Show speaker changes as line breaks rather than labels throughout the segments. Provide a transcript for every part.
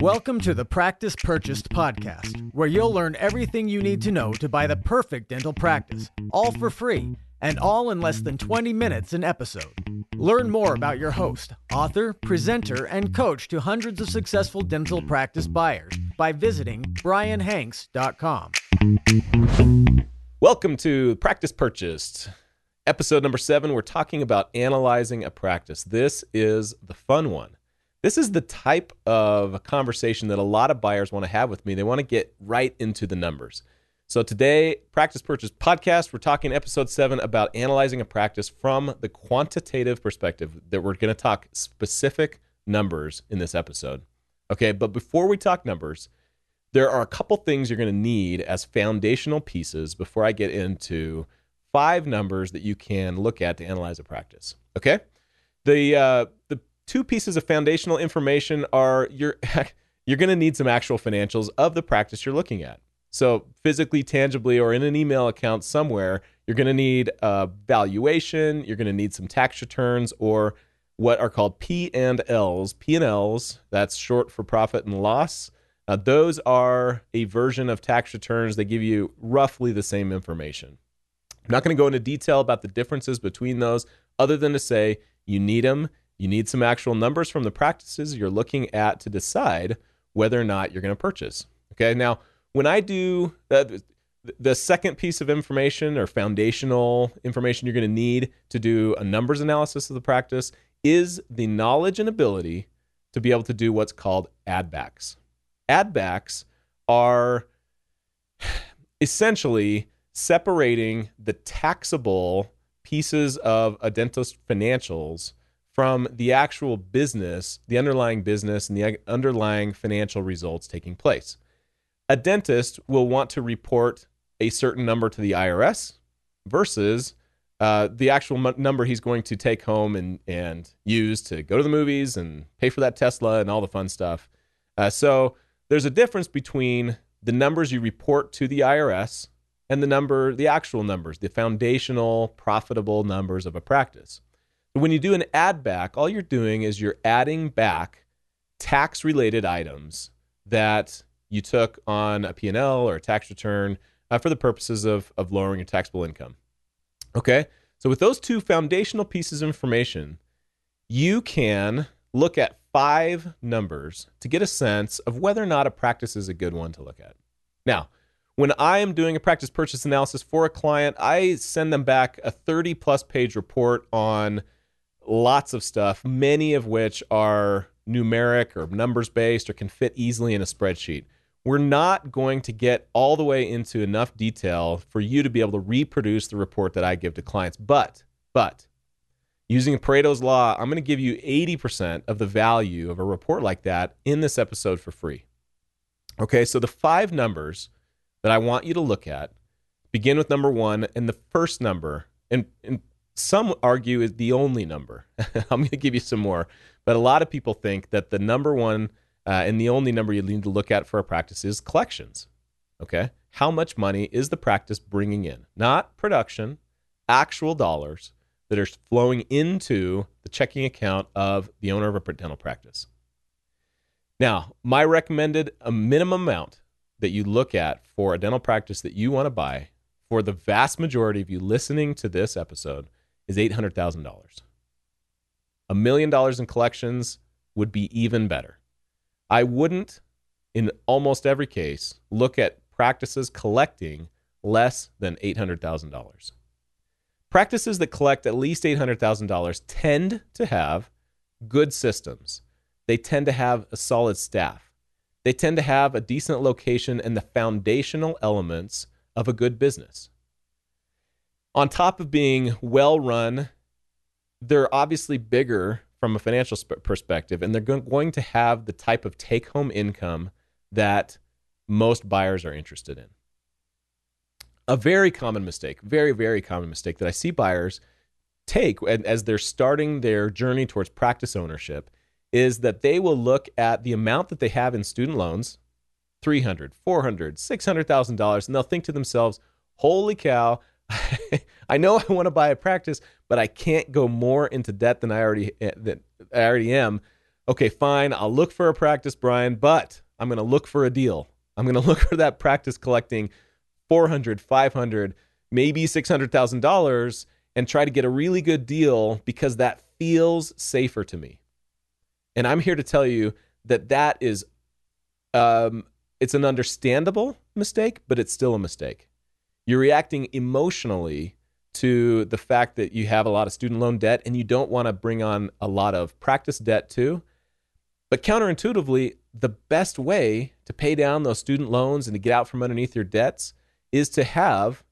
Welcome to the Practice Purchased podcast, where you'll learn everything you need to know to buy the perfect dental practice, all for free, and all in less than 20 minutes an episode. Learn more about your host, author, presenter, and coach to hundreds of successful dental practice buyers by visiting brianhanks.com.
Welcome to Practice Purchased. Episode number seven, we're talking about analyzing a practice. This is the fun one. This is the type of conversation that a lot of buyers want to have with me. They want to get right into the numbers. So today, Practice Purchase Podcast, we're talking episode seven about analyzing a practice from the quantitative perspective that we're going to talk specific numbers in this episode. Okay, but before we talk numbers, there are a couple things you're going to need as foundational pieces before I get into five numbers that you can look at to analyze a practice. Okay, the uh, the two pieces of foundational information are you're you're going to need some actual financials of the practice you're looking at. So physically, tangibly, or in an email account somewhere, you're going to need a valuation. You're going to need some tax returns or what are called P and Ls. P and Ls. That's short for profit and loss. Uh, those are a version of tax returns. They give you roughly the same information. I'm not going to go into detail about the differences between those, other than to say you need them you need some actual numbers from the practices you're looking at to decide whether or not you're going to purchase. Okay. Now, when I do uh, the second piece of information or foundational information you're going to need to do a numbers analysis of the practice is the knowledge and ability to be able to do what's called add backs. Add backs are essentially separating the taxable pieces of a dentist financials from the actual business, the underlying business, and the underlying financial results taking place. A dentist will want to report a certain number to the IRS versus uh, the actual m- number he's going to take home and, and use to go to the movies and pay for that Tesla and all the fun stuff. Uh, so there's a difference between the numbers you report to the IRS and the number, the actual numbers, the foundational profitable numbers of a practice. When you do an add back, all you're doing is you're adding back tax related items that you took on a P&L or a tax return uh, for the purposes of, of lowering your taxable income. Okay? So, with those two foundational pieces of information, you can look at five numbers to get a sense of whether or not a practice is a good one to look at. Now, when I am doing a practice purchase analysis for a client, I send them back a 30 plus page report on lots of stuff, many of which are numeric or numbers based or can fit easily in a spreadsheet. We're not going to get all the way into enough detail for you to be able to reproduce the report that I give to clients. But, but, using Pareto's law, I'm going to give you 80% of the value of a report like that in this episode for free. Okay, so the five numbers that I want you to look at begin with number one, and the first number, and, and some argue is the only number. I'm going to give you some more, but a lot of people think that the number one uh, and the only number you need to look at for a practice is collections. Okay, how much money is the practice bringing in? Not production, actual dollars that are flowing into the checking account of the owner of a dental practice. Now, my recommended a minimum amount that you look at for a dental practice that you want to buy for the vast majority of you listening to this episode is $800,000. A million dollars in collections would be even better. I wouldn't, in almost every case, look at practices collecting less than $800,000. Practices that collect at least $800,000 tend to have good systems. They tend to have a solid staff. They tend to have a decent location and the foundational elements of a good business on top of being well run, they're obviously bigger from a financial sp- perspective, and they're go- going to have the type of take home income that most buyers are interested in. A very common mistake, very, very common mistake that I see buyers take as they're starting their journey towards practice ownership is that they will look at the amount that they have in student loans 300 400 $600000 and they'll think to themselves holy cow I know I want to buy a practice, but I can't go more into debt than I already eh, that I already am. okay, fine, I'll look for a practice, Brian, but I'm going to look for a deal. I'm going to look for that practice collecting 400, 500, maybe $600,000 and try to get a really good deal because that feels safer to me. And I'm here to tell you that that is um, it's an understandable mistake, but it's still a mistake. You're reacting emotionally to the fact that you have a lot of student loan debt and you don't want to bring on a lot of practice debt too. But counterintuitively, the best way to pay down those student loans and to get out from underneath your debts is to have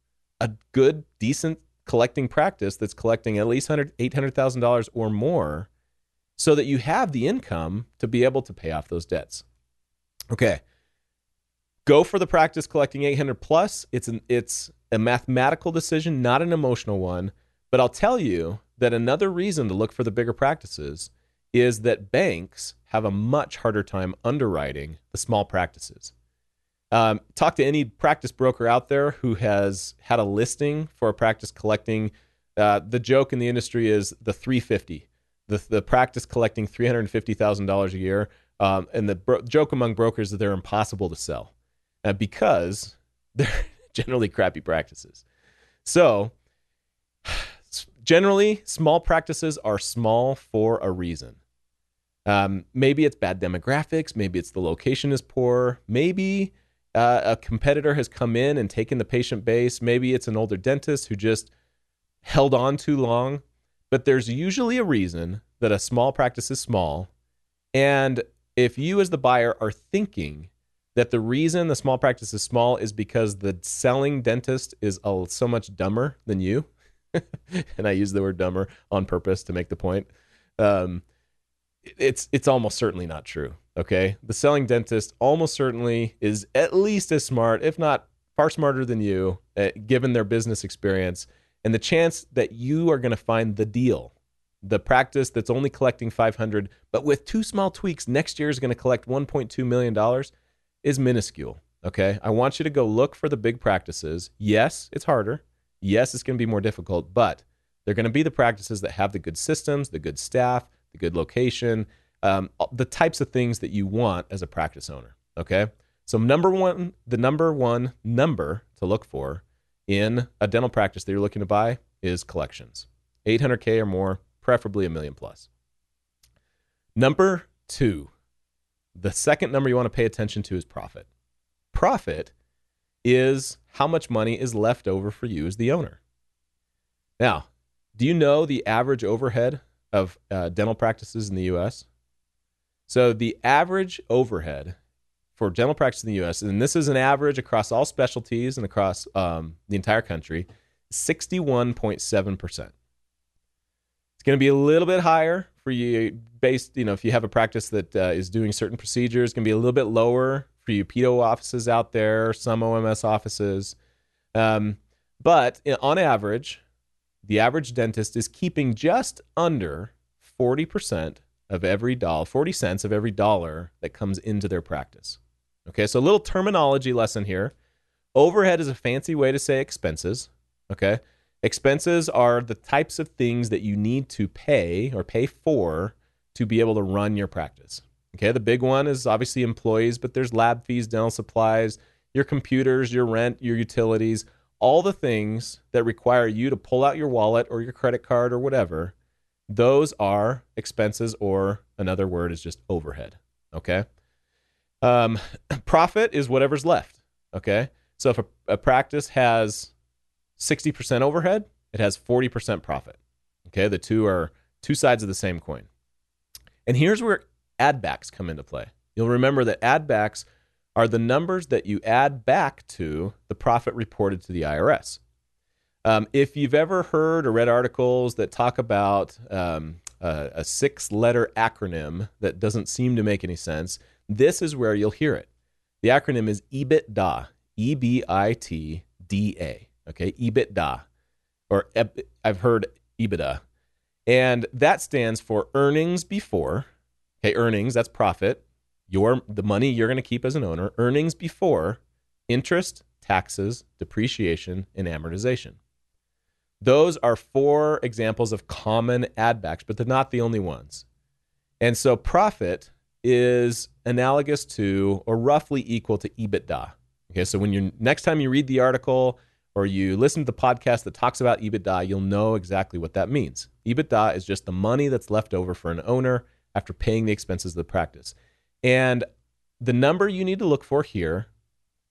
a good, decent collecting practice that's collecting at least $100,000, $800,000 or more so that you have the income to be able to pay off those debts. Okay. Go for the practice collecting 800 plus. It's an it's a mathematical decision, not an emotional one, but I'll tell you that another reason to look for the bigger practices is that banks have a much harder time underwriting the small practices. Um, talk to any practice broker out there who has had a listing for a practice collecting. Uh, the joke in the industry is the 350, the the practice collecting 350 thousand dollars a year. Um, and the bro- joke among brokers that they're impossible to sell uh, because they're generally crappy practices. So, generally, small practices are small for a reason. Um, maybe it's bad demographics. Maybe it's the location is poor. Maybe uh, a competitor has come in and taken the patient base. Maybe it's an older dentist who just held on too long. But there's usually a reason that a small practice is small. And if you, as the buyer, are thinking that the reason the small practice is small is because the selling dentist is so much dumber than you, and I use the word dumber on purpose to make the point. Um, it's it's almost certainly not true. Okay, the selling dentist almost certainly is at least as smart, if not far smarter than you, uh, given their business experience, and the chance that you are going to find the deal the practice that's only collecting 500 but with two small tweaks next year is going to collect 1.2 million dollars is minuscule okay? I want you to go look for the big practices. Yes it's harder. Yes it's going to be more difficult but they're going to be the practices that have the good systems the good staff the good location um, the types of things that you want as a practice owner okay? So number one the number one number to look for in a dental practice that you're looking to buy is collections. 800k or more preferably a million plus. Number two, the second number you want to pay attention to is profit. Profit is how much money is left over for you as the owner. Now, do you know the average overhead of uh, dental practices in the US? So, the average overhead for dental practice in the US, and this is an average across all specialties and across um, the entire country, 61.7% It's going to be a little bit higher for you based, you know, if you have a practice that uh, is doing certain procedures, can be a little bit lower for you pedo offices out there, some OMS offices. Um, but on average, the average dentist is keeping just under 40% of every dollar, 40 cents of every dollar that comes into their practice. Okay, so a little terminology lesson here. Overhead is a fancy way to say expenses. Okay, Expenses are the types of things that you need to pay or pay for to be able to run your practice. Okay, the big one is obviously employees, but there's lab fees, dental supplies, your computers, your rent, your utilities, all the things that require you to pull out your wallet or your credit card or whatever. Those are expenses, or another word is just overhead. Okay. Um, profit is whatever's left. Okay. So if a, a practice has 60% overhead, it has 40% profit. Okay, the two are two sides of the same coin. And here's where add backs come into play. You'll remember that add backs are the numbers that you add back to the profit reported to the IRS. Um, if you've ever heard or read articles that talk about um, a, a six letter acronym that doesn't seem to make any sense, this is where you'll hear it. The acronym is EBITDA, E B I T D A. Okay, EBITDA, or I've heard EBITDA, and that stands for earnings before. Okay, earnings that's profit. Your the money you're going to keep as an owner. Earnings before interest, taxes, depreciation, and amortization. Those are four examples of common add backs, but they're not the only ones. And so profit is analogous to or roughly equal to EBITDA. Okay, so when you next time you read the article or you listen to the podcast that talks about EBITDA, you'll know exactly what that means. EBITDA is just the money that's left over for an owner after paying the expenses of the practice. And the number you need to look for here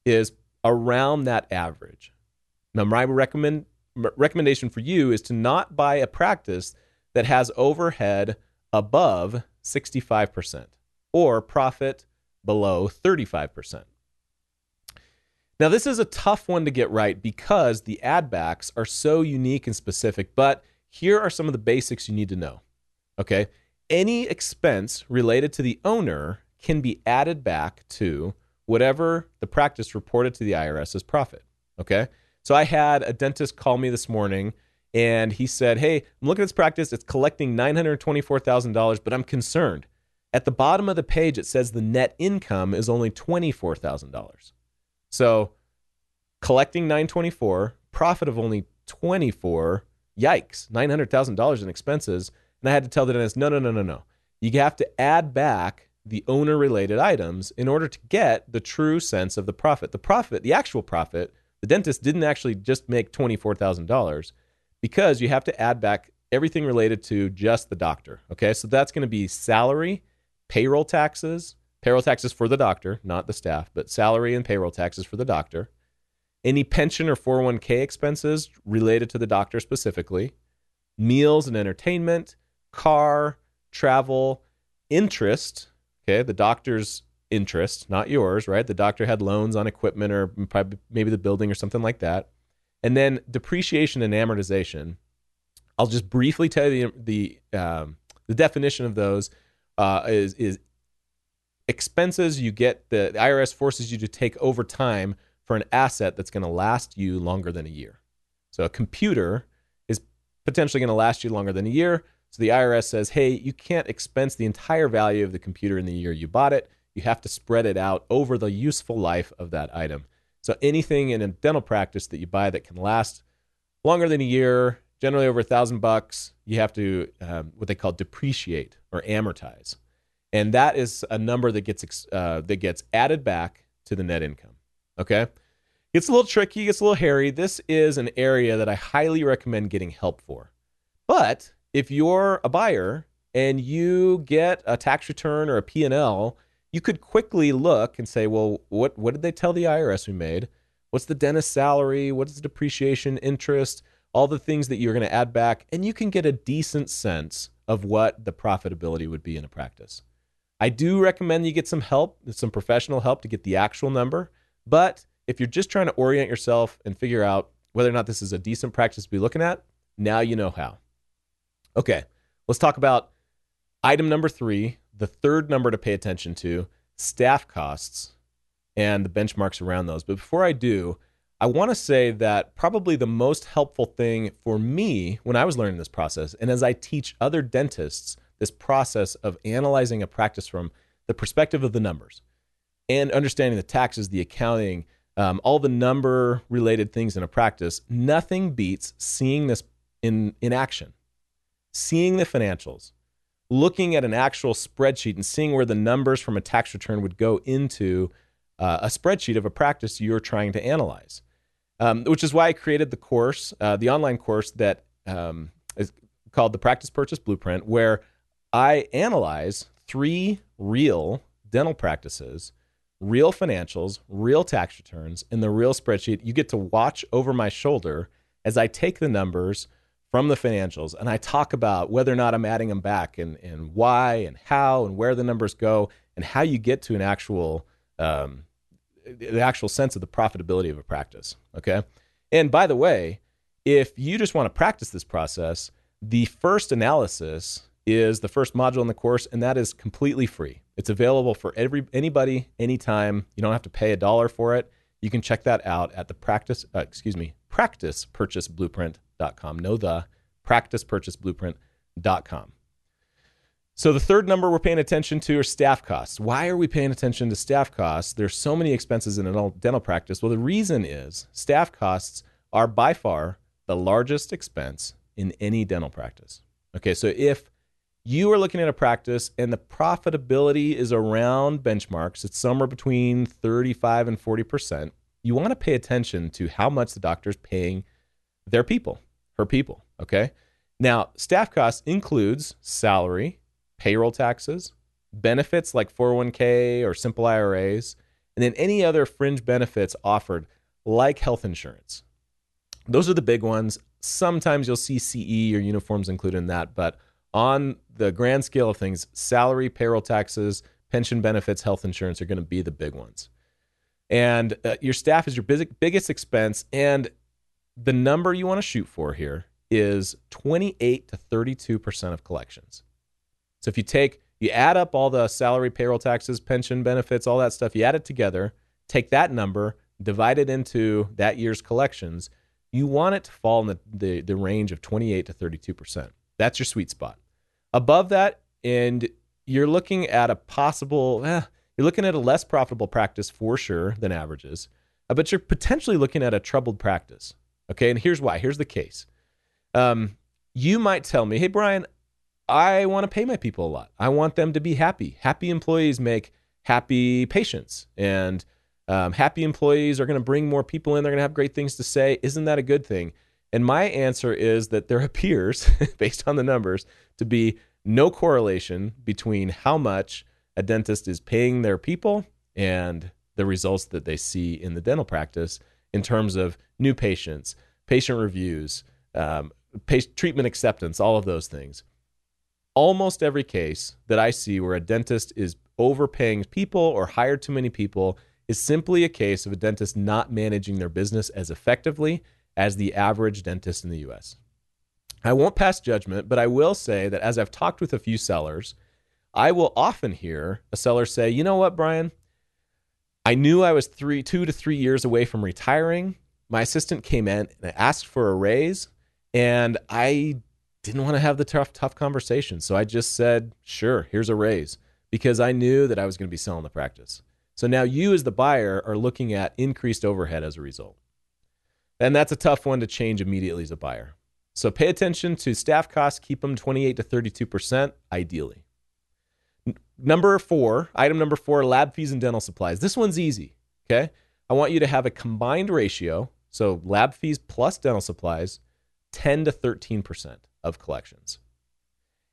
is around that average. Now, my recommend, recommendation for you is to not buy a practice that has overhead above 65% or profit below 35%. Now, this is a tough one to get right because the add backs are so unique and specific, but here are some of the basics you need to know. Okay. Any expense related to the owner can be added back to whatever the practice reported to the IRS as profit. Okay. So I had a dentist call me this morning and he said, Hey, I'm looking at this practice. It's collecting $924,000, but I'm concerned. At the bottom of the page, it says the net income is only $24,000. So collecting 924, profit of only 24, yikes, $900,000 in expenses. And I had to tell the dentist, no, no, no, no, no. You have to add back the owner related items in order to get the true sense of the profit. The profit, the actual profit, the dentist didn't actually just make $24,000 because you have to add back everything related to just the doctor. Okay, so that's going to be salary, payroll taxes, payroll taxes for the doctor, not the staff, but salary and payroll taxes for the doctor, any pension or 401k expenses related to the doctor specifically, meals and entertainment, car, travel, interest, okay, the doctor's interest, not yours, right? The doctor had loans on equipment or maybe the building or something like that. And then depreciation and amortization. I'll just briefly tell you the the, um, the definition of those uh, is is expenses you get the, the IRS forces you to take over time for an asset that's going to last you longer than a year. So a computer is potentially going to last you longer than a year. So the IRS says, hey, you can't expense the entire value of the computer in the year you bought it. You have to spread it out over the useful life of that item. So anything in a dental practice that you buy that can last longer than a year, generally over a thousand bucks, you have to um, what they call depreciate or amortize, and that is a number that gets uh, that gets added back to the net income. Okay, it's a little tricky, it's a little hairy. This is an area that I highly recommend getting help for. But if you're a buyer and you get a tax return or a P&L you could quickly look and say, well, what what did they tell the IRS we made? What's the dentist salary? What's the depreciation, interest, all the things that you're going to add back, and you can get a decent sense of what the profitability would be in a practice. I do recommend you get some help, some professional help to get the actual number. But if you're just trying to orient yourself and figure out whether or not this is a decent practice to be looking at, now you know how. Okay, let's talk about item number three the third number to pay attention to staff costs and the benchmarks around those. But before I do, I want to say that probably the most helpful thing for me when I was learning this process, and as I teach other dentists this process of analyzing a practice from the perspective of the numbers and understanding the taxes, the accounting, um, all the number related things in a practice, nothing beats seeing this in, in action, seeing the financials, looking at an actual spreadsheet and seeing where the numbers from a tax return would go into uh, a spreadsheet of a practice you're trying to analyze. Um, which is why I created the course, uh, the online course that um, is called the Practice Purchase Blueprint, where I analyze three real dental practices, real financials, real tax returns, in the real spreadsheet. You get to watch over my shoulder as I take the numbers from the financials and I talk about whether or not I'm adding them back and, and why and how and where the numbers go and how you get to an actual um, the actual sense of the profitability of a practice. Okay. And by the way, if you just want to practice this process, the first analysis is the first module in the course, and that is completely free. It's available for every anybody, anytime. You don't have to pay a dollar for it. You can check that out at the practice, uh, excuse me, practice purchase blueprint practicepurchaseblueprint.com. Know the practicepurchaseblueprint.com. So the third number we're paying attention to are staff costs. Why are we paying attention to staff costs? There's so many expenses in a dental practice. Well, the reason is staff costs are by far the largest expense in any dental practice. Okay, so if you are looking at a practice and the profitability is around benchmarks, it's somewhere between 35 and 40%, you want to pay attention to how much the doctor is paying their people, her people. Okay. Now, staff costs includes salary, payroll taxes, benefits like 401k or simple IRAs, and then any other fringe benefits offered like health insurance. Those are the big ones. Sometimes you'll see CE or uniforms included in that, but on the grand scale of things, salary, payroll taxes, pension benefits, health insurance are going to be the big ones. And uh, your staff is your biggest expense. And the number you want to shoot for here is 28 to 32% of collections. So if you take, you add up all the salary, payroll taxes, pension benefits, all that stuff, you add it together, take that number, divide it into that year's collections, you want it to fall in the, the, the range of 28 to 32%. That's your sweet spot. Above that, and you're looking at a possible, eh, you're looking at a less profitable practice for sure than averages, uh, but you're potentially looking at a troubled practice. Okay, and here's why. Here's the case. Um, you might tell me, hey, Brian, I want to pay my people a lot. I want them to be happy. Happy employees make happy patients, and um, happy employees are going to bring more people in. They're going to have great things to say. Isn't that a good thing? And my answer is that there appears, based on the numbers, to be no correlation between how much a dentist is paying their people and the results that they see in the dental practice in terms of new patients, patient reviews, um, patient treatment acceptance, all of those things. Almost every case that I see where a dentist is overpaying people or hired too many people is simply a case of a dentist not managing their business as effectively as the average dentist in the US. I won't pass judgment, but I will say that as I've talked with a few sellers, I will often hear a seller say, "You know what, Brian? I knew I was 3 2 to 3 years away from retiring. My assistant came in and asked for a raise, and I didn't want to have the tough tough conversation. So I just said, "Sure, here's a raise." Because I knew that I was going to be selling the practice. So now you, as the buyer, are looking at increased overhead as a result. And that's a tough one to change immediately as a buyer. So pay attention to staff costs, keep them 28 to 32%, ideally. Number four, item number four, lab fees and dental supplies. This one's easy. Okay. I want you to have a combined ratio. So lab fees plus dental supplies, 10 to 13% of collections.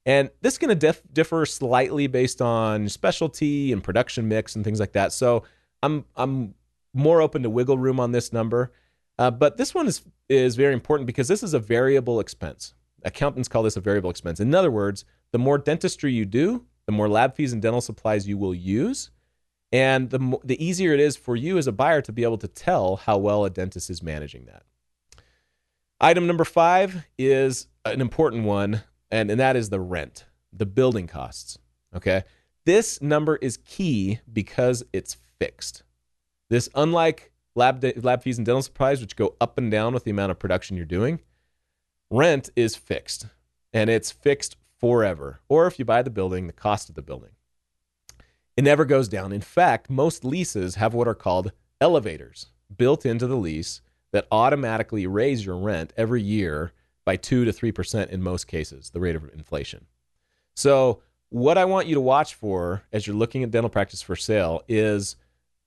And this is going to dif- differ slightly based on specialty and production mix and things like that. So I'm, I'm more open to wiggle room on this number. Uh, but this one is is very important because this is a variable expense. Accountants call this a variable expense. In other words, the more dentistry you do, the more lab fees and dental supplies you will use, and the the easier it is for you as a buyer to be able to tell how well a dentist is managing that. Item number five is an important one, and, and that is the rent, the building costs. Okay. This number is key because it's fixed. This, unlike lab, de- lab fees and dental supplies, which go up and down with the amount of production you're doing. Rent is fixed, and it's fixed forever. Or if you buy the building, the cost of the building. It never goes down. In fact, most leases have what are called elevators built into the lease that automatically raise your rent every year by 2 to 3% in most cases, the rate of inflation. So, what I want you to watch for as you're looking at dental practice for sale is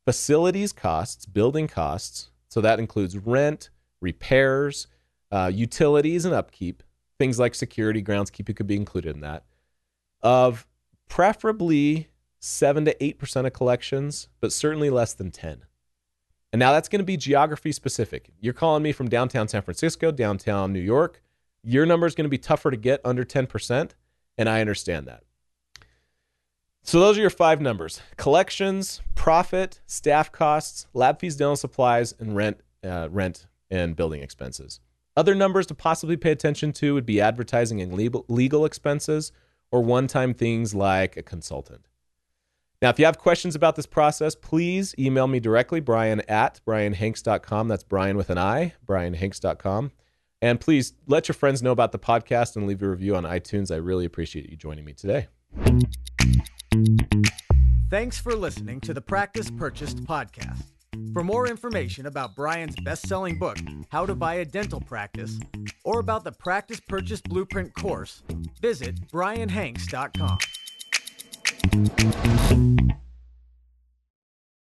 facilities costs, building costs. So that includes rent, repairs, uh, utilities, and upkeep. Things like security, groundskeeping could be included in that. Of preferably seven to eight percent of collections, but certainly less than ten. And now that's going to be geography specific. You're calling me from downtown San Francisco, downtown New York. Your number is going to be tougher to get under 10%, and I understand that. So those are your five numbers: collections, profit, staff costs, lab fees, dental supplies, and rent, uh, rent and building expenses. Other numbers to possibly pay attention to would be advertising and legal, legal expenses or one-time things like a consultant. Now, if you have questions about this process, please email me directly, Brian at brianhanks.com. That's Brian with an I, brianhanks.com. And please let your friends know about the podcast and leave a review on iTunes. I really appreciate you joining me today.
Thanks for listening to the Practice Purchased podcast. For more information about Brian's best selling book, How to Buy a Dental Practice, or about the Practice Purchase Blueprint course, visit brianhanks.com.